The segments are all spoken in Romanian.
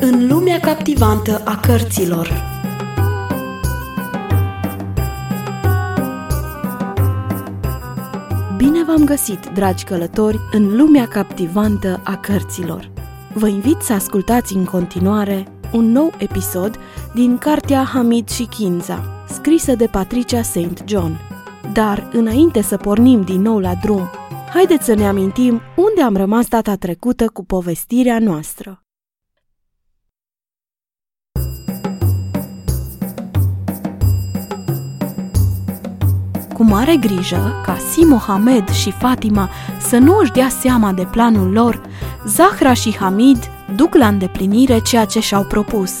În lumea captivantă a cărților Bine v-am găsit, dragi călători, în lumea captivantă a cărților. Vă invit să ascultați în continuare un nou episod din cartea Hamid și Kinza, scrisă de Patricia St. John. Dar, înainte să pornim din nou la drum, haideți să ne amintim unde am rămas data trecută cu povestirea noastră. Cu mare grijă ca Si Mohamed și Fatima să nu își dea seama de planul lor, Zahra și Hamid duc la îndeplinire ceea ce și-au propus.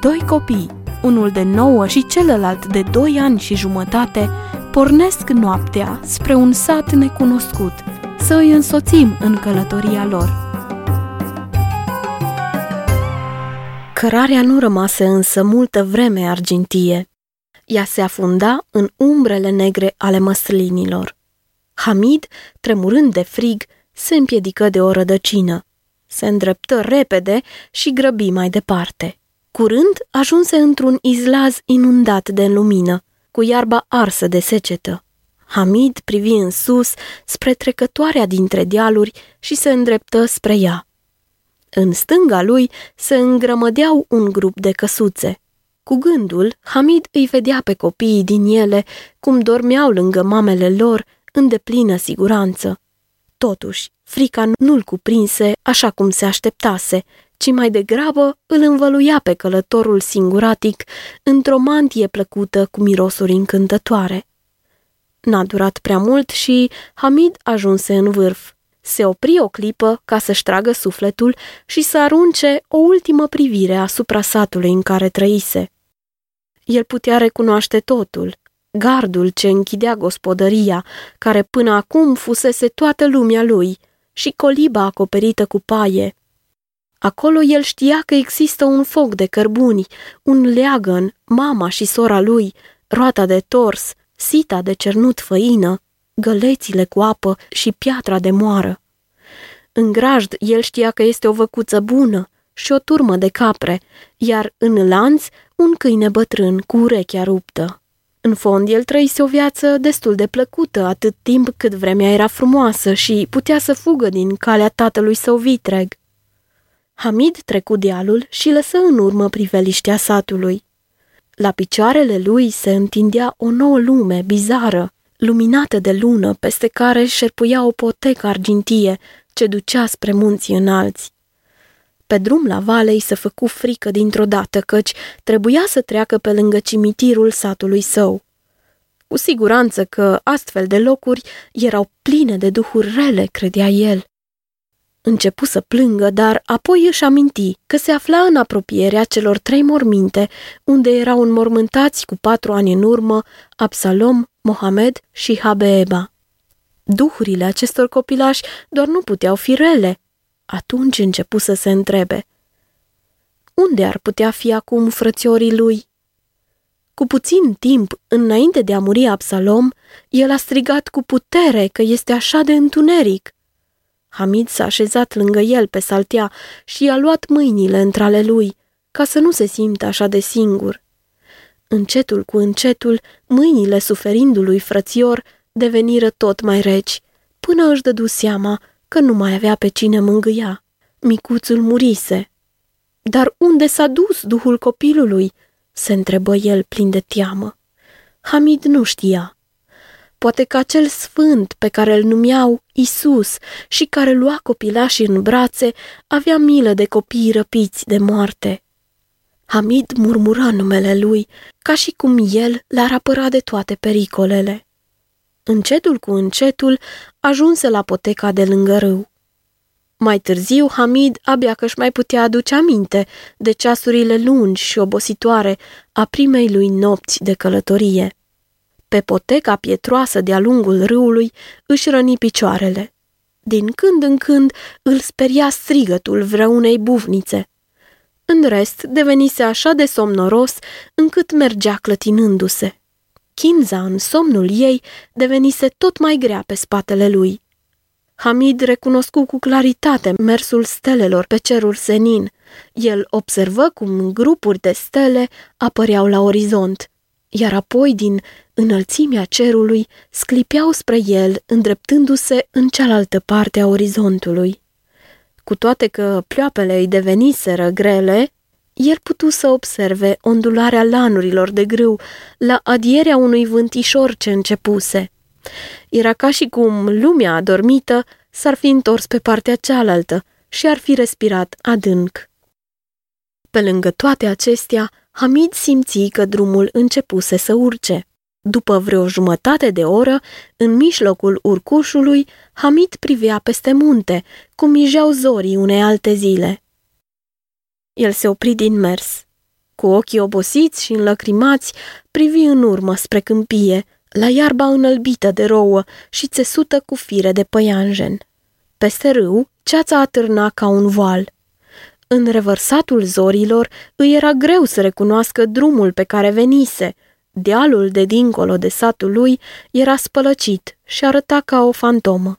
Doi copii, unul de 9 și celălalt de 2 ani și jumătate, pornesc noaptea spre un sat necunoscut, să îi însoțim în călătoria lor. Cărarea nu rămase însă multă vreme argintie. Ea se afunda în umbrele negre ale măslinilor. Hamid, tremurând de frig, se împiedică de o rădăcină. Se îndreptă repede și grăbi mai departe. Curând ajunse într-un izlaz inundat de lumină, cu iarba arsă de secetă. Hamid privi în sus, spre trecătoarea dintre dealuri și se îndreptă spre ea. În stânga lui se îngrămădeau un grup de căsuțe. Cu gândul, Hamid îi vedea pe copiii din ele cum dormeau lângă mamele lor în deplină siguranță. Totuși, frica nu-l cuprinse așa cum se așteptase, ci mai degrabă îl învăluia pe călătorul singuratic într-o mantie plăcută cu mirosuri încântătoare. N-a durat prea mult și Hamid ajunse în vârf. Se opri o clipă ca să-și tragă sufletul și să arunce o ultimă privire asupra satului în care trăise. El putea recunoaște totul, gardul ce închidea gospodăria, care până acum fusese toată lumea lui, și coliba acoperită cu paie. Acolo el știa că există un foc de cărbuni, un leagăn, mama și sora lui, roata de tors, sita de cernut făină, gălețile cu apă și piatra de moară. În grajd el știa că este o văcuță bună și o turmă de capre, iar în lanț un câine bătrân cu urechea ruptă. În fond, el trăise o viață destul de plăcută atât timp cât vremea era frumoasă și putea să fugă din calea tatălui său vitreg. Hamid trecu dealul și lăsă în urmă priveliștea satului. La picioarele lui se întindea o nouă lume bizară, luminată de lună, peste care șerpuia o potecă argintie ce ducea spre munții înalți. Pe drum la vale îi se făcu frică dintr-o dată, căci trebuia să treacă pe lângă cimitirul satului său. Cu siguranță că astfel de locuri erau pline de duhuri rele, credea el. Începu să plângă, dar apoi își aminti că se afla în apropierea celor trei morminte, unde erau înmormântați cu patru ani în urmă Absalom, Mohamed și Habeeba. Duhurile acestor copilași doar nu puteau fi rele. Atunci începu să se întrebe. Unde ar putea fi acum frățiorii lui? Cu puțin timp, înainte de a muri Absalom, el a strigat cu putere că este așa de întuneric – Hamid s-a așezat lângă el pe saltea și i-a luat mâinile între ale lui, ca să nu se simtă așa de singur. Încetul cu încetul, mâinile suferindului frățior deveniră tot mai reci, până își dădu seama că nu mai avea pe cine mângâia. Micuțul murise. Dar unde s-a dus duhul copilului? se întrebă el plin de teamă. Hamid nu știa. Poate că acel sfânt pe care îl numeau Isus și care lua copilașii în brațe avea milă de copii răpiți de moarte. Hamid murmura numele lui, ca și cum el l-ar apăra de toate pericolele. Încetul cu încetul ajunse la poteca de lângă râu. Mai târziu, Hamid abia că-și mai putea aduce aminte de ceasurile lungi și obositoare a primei lui nopți de călătorie. Pe poteca pietroasă de-a lungul râului își răni picioarele. Din când în când îl speria strigătul vreunei buvnițe. În rest, devenise așa de somnoros încât mergea clătinându-se. Kinza, în somnul ei, devenise tot mai grea pe spatele lui. Hamid recunoscu cu claritate mersul stelelor pe cerul senin. El observă cum grupuri de stele apăreau la orizont, iar apoi din înălțimea cerului sclipeau spre el, îndreptându-se în cealaltă parte a orizontului. Cu toate că ploapele îi deveniseră grele, el putu să observe ondularea lanurilor de grâu la adierea unui vântișor ce începuse. Era ca și cum lumea adormită s-ar fi întors pe partea cealaltă și ar fi respirat adânc. Pe lângă toate acestea, Hamid simți că drumul începuse să urce. După vreo jumătate de oră, în mijlocul urcușului, Hamid privea peste munte, cum mijeau zorii unei alte zile. El se opri din mers. Cu ochii obosiți și înlăcrimați, privi în urmă spre câmpie, la iarba înălbită de rouă și țesută cu fire de păianjen. Peste râu, ceața atârna ca un voal. În revărsatul zorilor îi era greu să recunoască drumul pe care venise. Dealul de dincolo de satul lui era spălăcit și arăta ca o fantomă.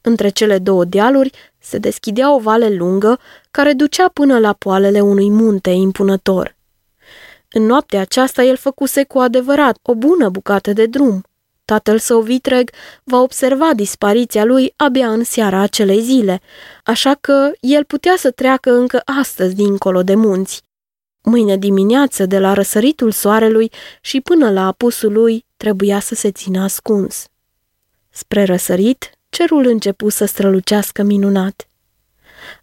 Între cele două dealuri se deschidea o vale lungă care ducea până la poalele unui munte impunător. În noaptea aceasta el făcuse cu adevărat o bună bucată de drum. Tatăl său vitreg va observa dispariția lui abia în seara acelei zile, așa că el putea să treacă încă astăzi dincolo de munți. Mâine dimineață, de la răsăritul soarelui și până la apusul lui, trebuia să se țină ascuns. Spre răsărit, cerul începu să strălucească minunat.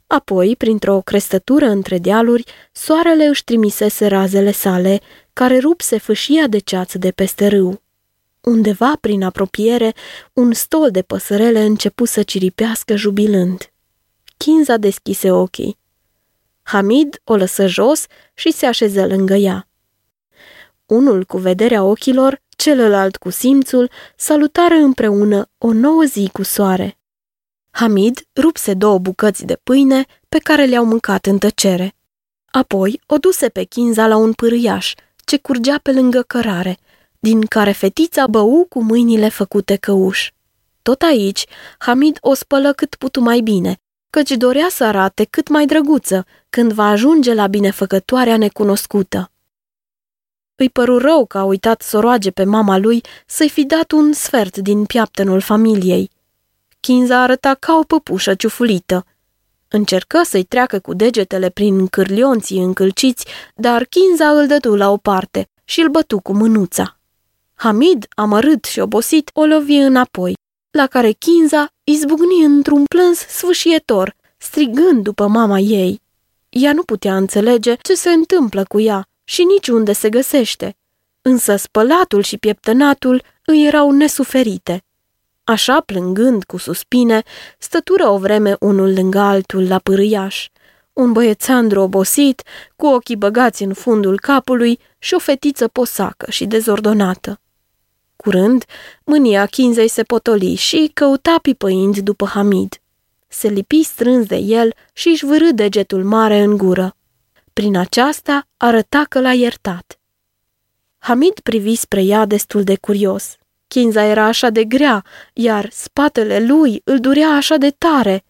Apoi, printr-o crestătură între dealuri, soarele își trimisese razele sale, care rupse fâșia de ceață de peste râu. Undeva prin apropiere, un stol de păsărele începu să ciripească jubilând. Kinza deschise ochii. Hamid o lăsă jos și se așeză lângă ea. Unul cu vederea ochilor, celălalt cu simțul, salutară împreună o nouă zi cu soare. Hamid rupse două bucăți de pâine pe care le-au mâncat în tăcere. Apoi o duse pe Kinza la un pârâiaș ce curgea pe lângă cărare, din care fetița bău cu mâinile făcute căuș. Tot aici, Hamid o spălă cât putu mai bine, căci dorea să arate cât mai drăguță când va ajunge la binefăcătoarea necunoscută. Îi păru rău că a uitat să roage pe mama lui să-i fi dat un sfert din piaptenul familiei. Kinza arăta ca o păpușă ciufulită. Încercă să-i treacă cu degetele prin cârlionții încălciți, dar Kinza îl dădu la o parte și îl bătu cu mânuța. Hamid, amărât și obosit, o lovi înapoi, la care Kinza izbucni într-un plâns sfâșietor, strigând după mama ei. Ea nu putea înțelege ce se întâmplă cu ea și nici unde se găsește, însă spălatul și pieptănatul îi erau nesuferite. Așa, plângând cu suspine, stătură o vreme unul lângă altul la pârâiaș. Un băiețandru obosit, cu ochii băgați în fundul capului și o fetiță posacă și dezordonată. Curând, mânia Chinzei se potoli și căuta pipăind după Hamid. Se lipi strâns de el și își vârâ degetul mare în gură. Prin aceasta arăta că l-a iertat. Hamid privi spre ea destul de curios. Chinza era așa de grea, iar spatele lui îl durea așa de tare.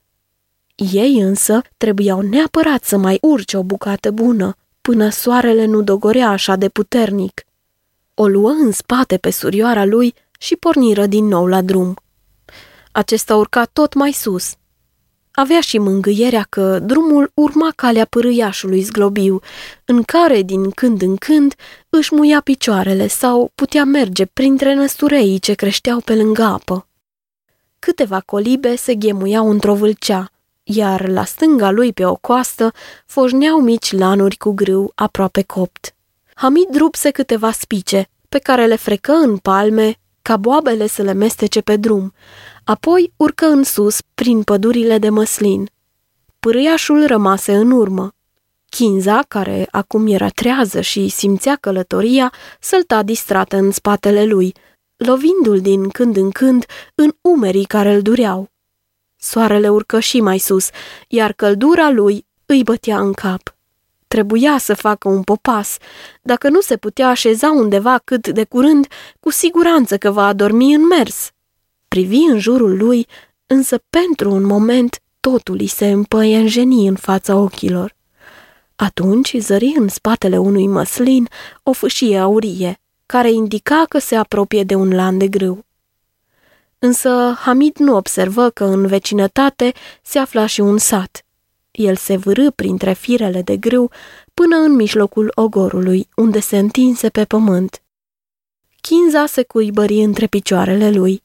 Ei însă trebuiau neapărat să mai urce o bucată bună, până soarele nu dogorea așa de puternic. O luă în spate pe surioara lui și porniră din nou la drum. Acesta urca tot mai sus. Avea și mângâierea că drumul urma calea pârâiașului zglobiu, în care, din când în când, își muia picioarele sau putea merge printre năstureii ce creșteau pe lângă apă. Câteva colibe se ghemuiau într-o vâlcea, iar la stânga lui pe o coastă foșneau mici lanuri cu grâu aproape copt. Hamid rupse câteva spice, pe care le frecă în palme, ca boabele să le mestece pe drum, apoi urcă în sus, prin pădurile de măslin. Pârâiașul rămase în urmă. Chinza, care acum era trează și simțea călătoria, sălta distrată în spatele lui, lovindu-l din când în când în umerii care îl dureau. Soarele urcă și mai sus, iar căldura lui îi bătea în cap. Trebuia să facă un popas. Dacă nu se putea așeza undeva cât de curând, cu siguranță că va adormi în mers. Privi în jurul lui, însă pentru un moment totul îi se împăienjeni în fața ochilor. Atunci zări în spatele unui măslin o fâșie aurie, care indica că se apropie de un lan de grâu. Însă Hamid nu observă că în vecinătate se afla și un sat. El se vârâ printre firele de grâu până în mijlocul ogorului, unde se întinse pe pământ. Chinza se cuibări între picioarele lui.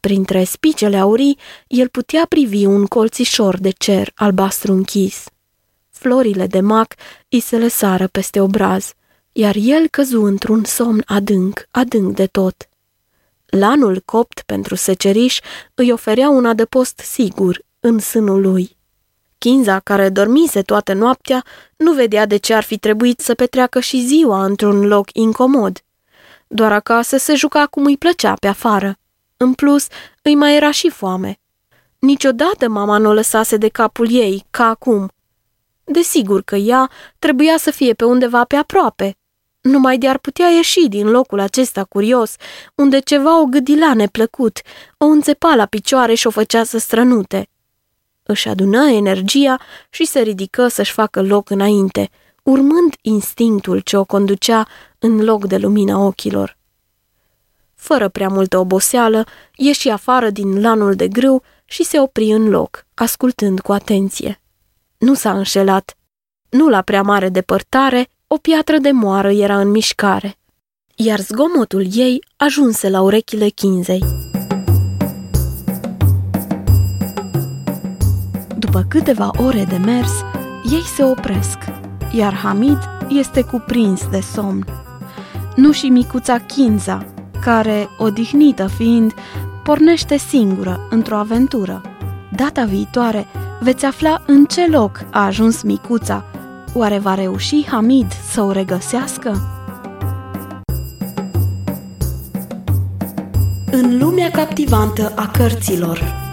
Printre spicele aurii, el putea privi un colțișor de cer albastru închis. Florile de mac îi se lăsară peste obraz, iar el căzu într-un somn adânc, adânc de tot. Lanul copt pentru seceriș îi oferea un adăpost sigur în sânul lui. Chinza, care dormise toată noaptea, nu vedea de ce ar fi trebuit să petreacă și ziua într-un loc incomod. Doar acasă se juca cum îi plăcea pe afară. În plus, îi mai era și foame. Niciodată mama nu o lăsase de capul ei, ca acum. Desigur că ea trebuia să fie pe undeva pe aproape. Numai de ar putea ieși din locul acesta curios, unde ceva o gâdila neplăcut, o înțepa la picioare și o făcea să strănute. Își adună energia și se ridică să-și facă loc înainte, urmând instinctul ce o conducea în loc de lumina ochilor. Fără prea multă oboseală, ieși afară din lanul de grâu și se opri în loc, ascultând cu atenție. Nu s-a înșelat. Nu la prea mare depărtare, o piatră de moară era în mișcare, iar zgomotul ei ajunse la urechile chinzei. După câteva ore de mers, ei se opresc, iar Hamid este cuprins de somn. Nu și micuța Kinza, care, odihnită fiind, pornește singură într-o aventură. Data viitoare veți afla în ce loc a ajuns micuța. Oare va reuși Hamid să o regăsească? În lumea captivantă a cărților